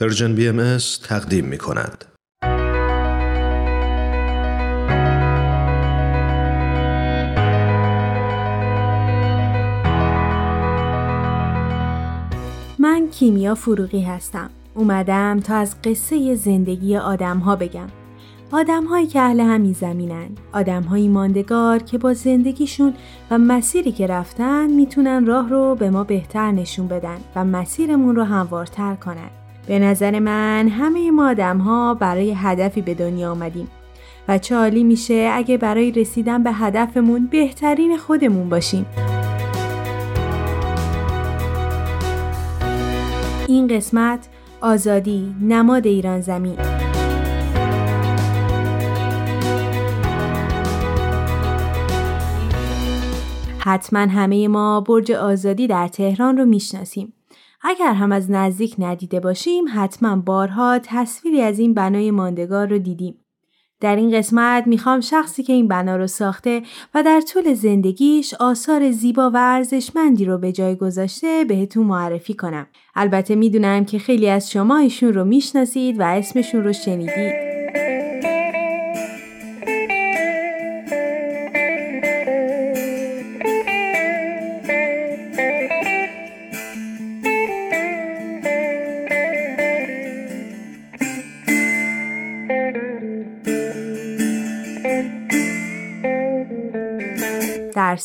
Persian BMS تقدیم می کند. من کیمیا فروغی هستم. اومدم تا از قصه زندگی آدم ها بگم. آدم هایی که اهل همین زمینن. آدم هایی ماندگار که با زندگیشون و مسیری که رفتن می‌تونن راه رو به ما بهتر نشون بدن و مسیرمون رو هموارتر کنن. به نظر من همه ما آدم ها برای هدفی به دنیا آمدیم و چه عالی میشه اگه برای رسیدن به هدفمون بهترین خودمون باشیم. این قسمت آزادی نماد ایران زمین حتما همه ما برج آزادی در تهران رو می‌شناسیم. اگر هم از نزدیک ندیده باشیم حتما بارها تصویری از این بنای ماندگار رو دیدیم. در این قسمت می‌خوام شخصی که این بنا رو ساخته و در طول زندگیش آثار زیبا و ارزشمندی رو به جای گذاشته بهتون معرفی کنم. البته می‌دونم که خیلی از شما ایشون رو می‌شناسید و اسمشون رو شنیدید.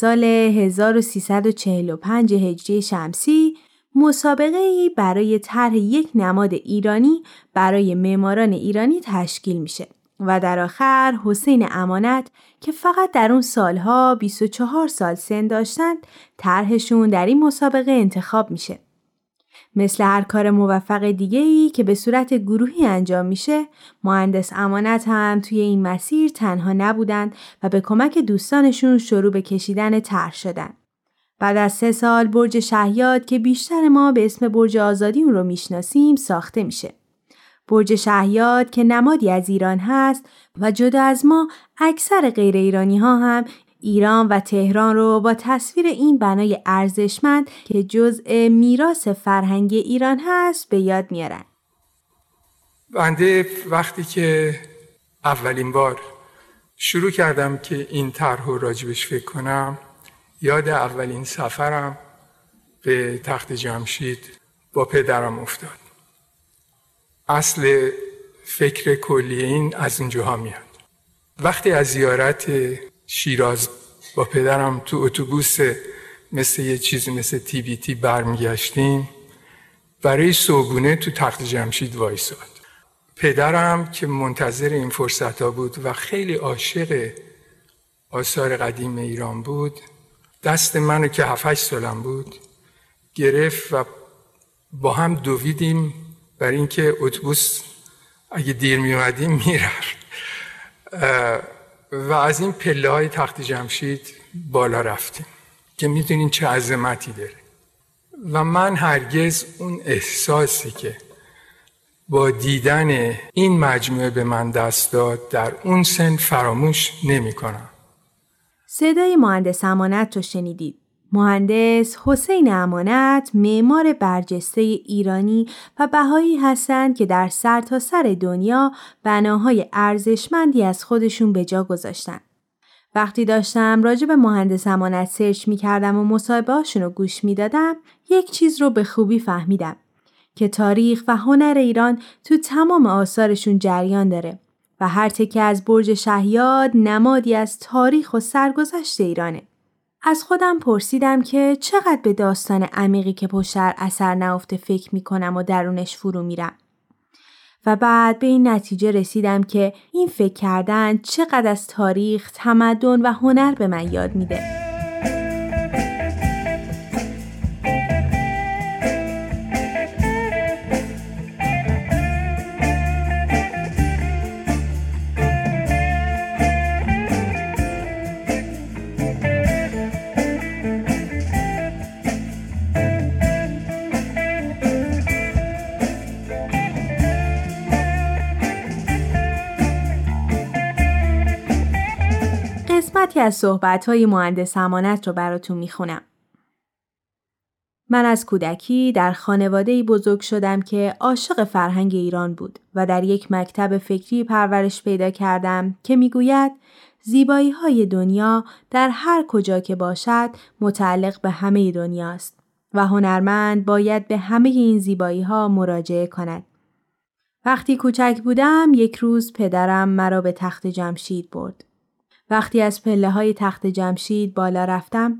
سال 1345 هجری شمسی مسابقه ای برای طرح یک نماد ایرانی برای معماران ایرانی تشکیل میشه و در آخر حسین امانت که فقط در اون سالها 24 سال سن داشتند طرحشون در این مسابقه انتخاب میشه. مثل هر کار موفق دیگه ای که به صورت گروهی انجام میشه مهندس امانت هم توی این مسیر تنها نبودند و به کمک دوستانشون شروع به کشیدن طرح شدن. بعد از سه سال برج شهیاد که بیشتر ما به اسم برج آزادی اون رو می‌شناسیم ساخته میشه. برج شهیاد که نمادی از ایران هست و جدا از ما اکثر غیر ایرانی ها هم ایران و تهران رو با تصویر این بنای ارزشمند که جزء میراث فرهنگی ایران هست به یاد میارن. بنده وقتی که اولین بار شروع کردم که این طرح رو راجبش فکر کنم یاد اولین سفرم به تخت جمشید با پدرم افتاد اصل فکر کلی این از اینجاها میاد وقتی از زیارت شیراز با پدرم تو اتوبوس مثل یه چیزی مثل تی بی تی برمیگشتیم. برای صبحونه تو تخت جمشید وایساد. پدرم که منتظر این فرصت ها بود و خیلی عاشق آثار قدیم ایران بود دست منو که 7 سالم بود گرفت و با هم دویدیم برای اینکه اتوبوس اگه دیر می اومدیم می‌رفت و از این پله های تخت جمشید بالا رفتیم که می‌دونین چه عظمتی داره و من هرگز اون احساسی که با دیدن این مجموعه به من دست داد در اون سن فراموش نمی کنم. صدای مهندس امانت رو شنیدید. مهندس حسین امانت معمار برجسته ایرانی و بهایی هستند که در سرتاسر سر دنیا بناهای ارزشمندی از خودشون به جا گذاشتن. وقتی داشتم راجع به مهندس امانت سرچ می کردم و مصاحبه رو گوش می دادم، یک چیز رو به خوبی فهمیدم که تاریخ و هنر ایران تو تمام آثارشون جریان داره و هر تکه از برج شهیاد نمادی از تاریخ و سرگذشت ایرانه. از خودم پرسیدم که چقدر به داستان عمیقی که پشت اثر نهفته فکر می کنم و درونش فرو میرم. و بعد به این نتیجه رسیدم که این فکر کردن چقدر از تاریخ، تمدن و هنر به من یاد میده. قسمتی از صحبت های مهندس امانت رو براتون می‌خونم. من از کودکی در خانواده بزرگ شدم که عاشق فرهنگ ایران بود و در یک مکتب فکری پرورش پیدا کردم که می‌گوید زیبایی های دنیا در هر کجا که باشد متعلق به همه دنیاست و هنرمند باید به همه این زیبایی ها مراجعه کند. وقتی کوچک بودم یک روز پدرم مرا به تخت جمشید برد. وقتی از پله های تخت جمشید بالا رفتم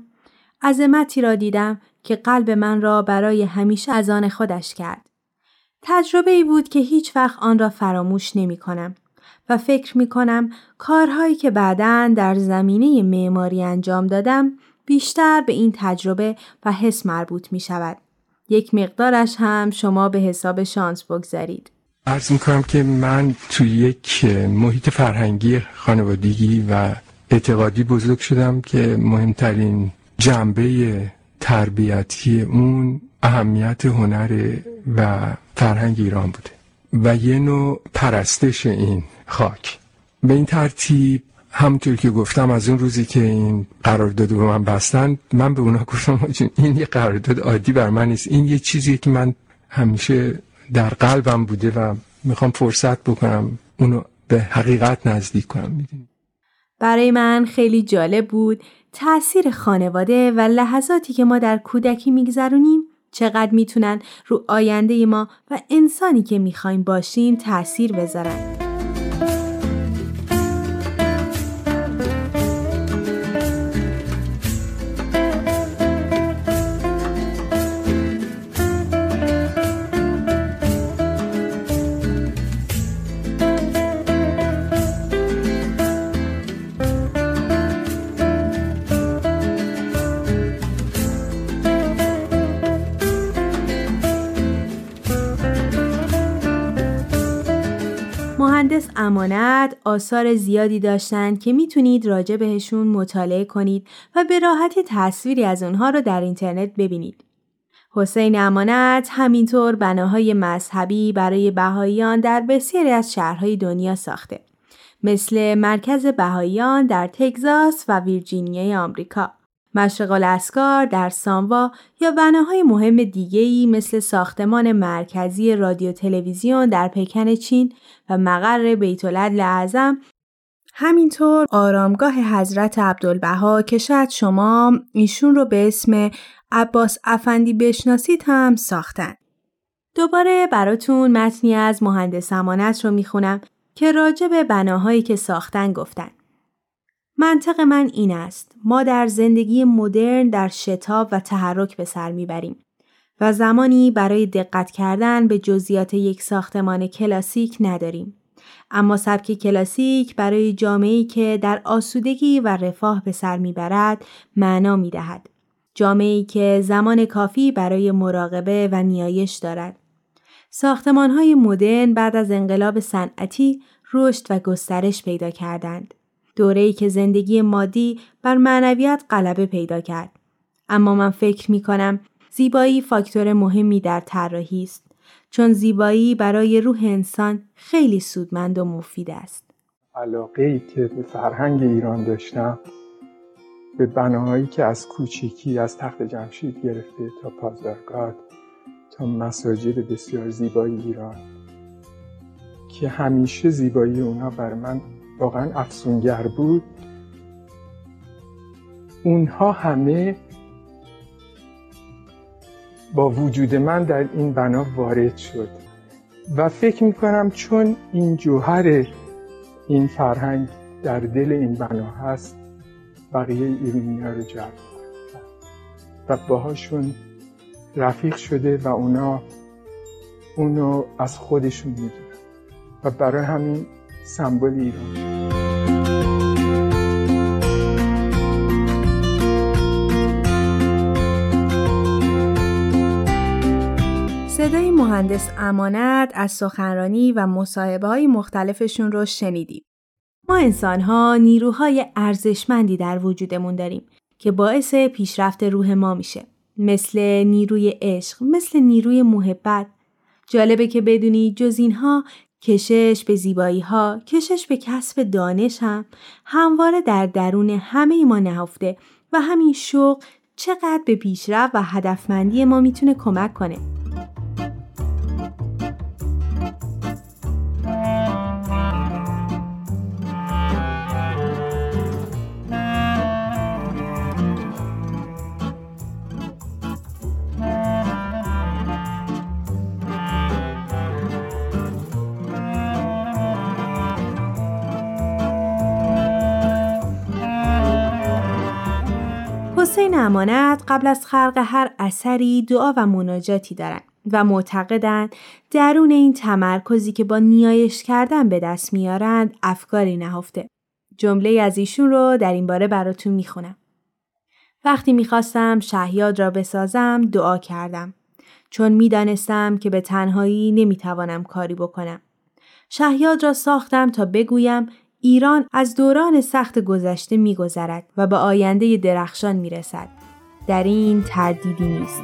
عظمتی را دیدم که قلب من را برای همیشه از آن خودش کرد. تجربه ای بود که هیچ وقت آن را فراموش نمی کنم و فکر می کنم کارهایی که بعدا در زمینه معماری انجام دادم بیشتر به این تجربه و حس مربوط می شود. یک مقدارش هم شما به حساب شانس بگذارید. ارز می‌کنم که من توی یک محیط فرهنگی خانوادگی و اعتقادی بزرگ شدم که مهمترین جنبه تربیتی اون اهمیت هنر و فرهنگ ایران بوده و یه نوع پرستش این خاک. به این ترتیب همونطور که گفتم از اون روزی که این قرارداد به من بستن من به اونا گفتم این یه قرارداد عادی بر من نیست. این یه چیزیه که من همیشه در قلبم بوده و می‌خوام فرصت بکنم اونو به حقیقت نزدیک کنم می‌دونی برای من خیلی جالب بود تأثیر خانواده و لحظاتی که ما در کودکی میگذرونیم چقدر می‌تونن رو آینده ما و انسانی که می‌خوایم باشیم تأثیر بذارن. مهندس امانت آثار زیادی داشتند که می‌تونید راجع بهشون مطالعه کنید و به راحتی تصویری از اونها رو در اینترنت ببینید. حسین امانت همینطور بناهای مذهبی برای بهاییان در بسیاری از شهرهای دنیا ساخته. مثل مرکز بهاییان در تگزاس و ویرجینیای آمریکا. مشرق الاسکار در ساموا یا بناهای مهم دیگه‌ای مثل ساختمان مرکزی رادیو تلویزیون در پکن چین و مقر بیت اعظم همینطور آرامگاه حضرت عبدالبها که شاید شما ایشون رو به اسم عباس افندی بشناسید هم ساختن. دوباره براتون متنی از مهندس امانت رو می‌خونم که راجع به بناهایی که ساختن گفتن. منطق من این است. ما در زندگی مدرن در شتاب و تحرک به سر می‌بریم و زمانی برای دقت کردن به جزئیات یک ساختمان کلاسیک نداریم. اما سبک کلاسیک برای جامعه‌ای که در آسودگی و رفاه به سر می‌برد معنا می‌دهد. جامعه‌ای که زمان کافی برای مراقبه و نیایش دارد. ساختمانهای مدرن بعد از انقلاب صنعتی رشد و گسترش پیدا کردند. دوره‌ای که زندگی مادی بر معنویت غلبه پیدا کرد. اما من فکر می کنم زیبایی فاکتور مهمی در طراحی است چون زیبایی برای روح انسان خیلی سودمند و مفید است. علاقه ای که به فرهنگ ایران داشتم به بناهایی که از کوچیکی از تخت جمشید گرفته تا پازارگاد تا مساجد بسیار زیبایی ایران که همیشه زیبایی اونا بر من واقعا افسونگر بود. اونها همه با وجود من در این بنا وارد شد. و فکر می‌کنم چون این جوهر این فرهنگ در دل این بنا هست بقیه ایرونی ها رو جلب و باهاشون رفیق شده و اونا اونو از خودشون می‌دونن. و برای همین سمبل ایران صدای مهندس امانت از سخنرانی و مصاحبه های مختلفشون رو شنیدیم. ما انسان ها نیروهای ارزشمندی در وجودمون داریم که باعث پیشرفت روح ما میشه. مثل نیروی عشق، مثل نیروی محبت. جالبه که بدونی جز اینها کشش به زیبایی ها، کشش به کسب دانش هم همواره در درون همه ما نهفته و همین شوق چقدر به پیشرفت و هدفمندی ما می‌تونه کمک کنه. حسین امانت قبل از خلق هر اثری دعا و مناجاتی دارند و معتقدند درون این تمرکزی که با نیایش کردن به دست میارند افکاری نهفته. جمله از ایشون رو در این باره براتون می‌خونم. وقتی می‌خواستم شهیاد را بسازم دعا کردم. چون می‌دانستم که به تنهایی نمی‌توانم کاری بکنم. شهیاد را ساختم تا بگویم ایران از دوران سخت گذشته میگذرد و به آینده درخشان می‌رسد. در این تردیدی نیست.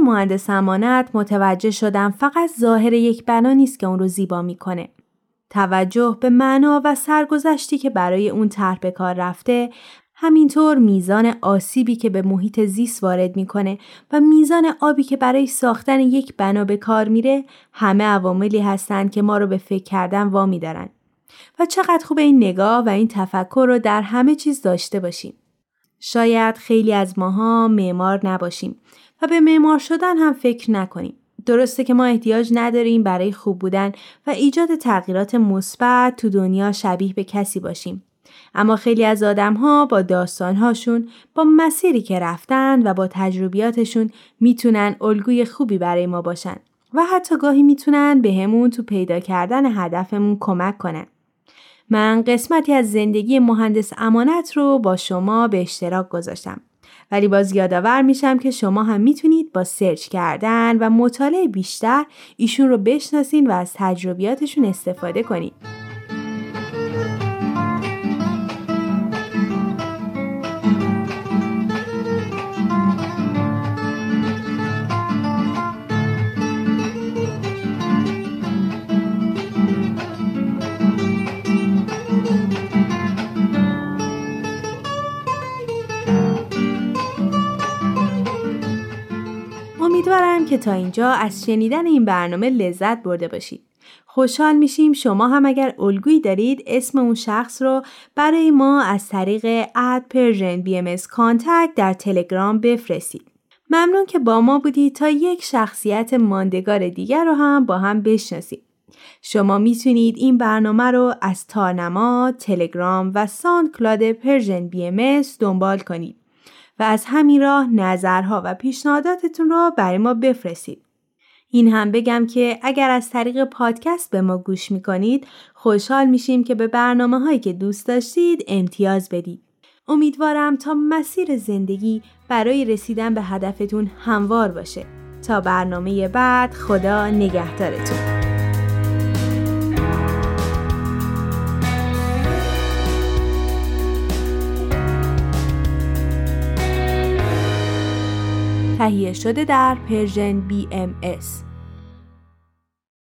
مهندس امانت متوجه شدم فقط ظاهر یک بنا نیست که اون رو زیبا می‌کنه. توجه به معنا و سرگذشتی که برای اون طرح به کار رفته همینطور میزان آسیبی که به محیط زیست وارد می‌کنه و میزان آبی که برای ساختن یک بنا به کار میره همه عواملی هستند که ما رو به فکر کردن وامی دارن و چقدر خوب این نگاه و این تفکر رو در همه چیز داشته باشیم. شاید خیلی از ماها معمار نباشیم و به معمار شدن هم فکر نکنیم. درسته که ما احتیاج نداریم برای خوب بودن و ایجاد تغییرات مثبت تو دنیا شبیه به کسی باشیم. اما خیلی از آدم ها با داستانهاشون با مسیری که رفتن و با تجربیاتشون می‌تونن الگوی خوبی برای ما باشن و حتی گاهی می‌تونن به همون تو پیدا کردن هدفمون کمک کنن. من قسمتی از زندگی مهندس امانت رو با شما به اشتراک گذاشتم. ولی باز یادآور میشم که شما هم می‌تونید با سرچ کردن و مطالعه بیشتر ایشون رو بشناسین و از تجربیاتشون استفاده کنید. که تا اینجا از شنیدن این برنامه لذت برده باشید. خوشحال میشیم شما هم اگر الگویی دارید اسم اون شخص رو برای ما از طریق at Persian BMS در تلگرام بفرستید. ممنون که با ما بودید تا یک شخصیت ماندگار دیگر رو هم با هم بشناسید. شما می‌تونید این برنامه رو از تارنما، تلگرام و SoundCloud Persian BMS دنبال کنید. و از همین راه نظرها و پیشنهاداتتون رو برای ما بفرستید. این هم بگم که اگر از طریق پادکست به ما گوش می‌کنید خوشحال میشیم که به برنامه هایی که دوست داشتید امتیاز بدید. امیدوارم تا مسیر زندگی برای رسیدن به هدفتون هموار باشه. تا برنامه بعد خدا نگهدارتون. تهیه شده در پرژن BMS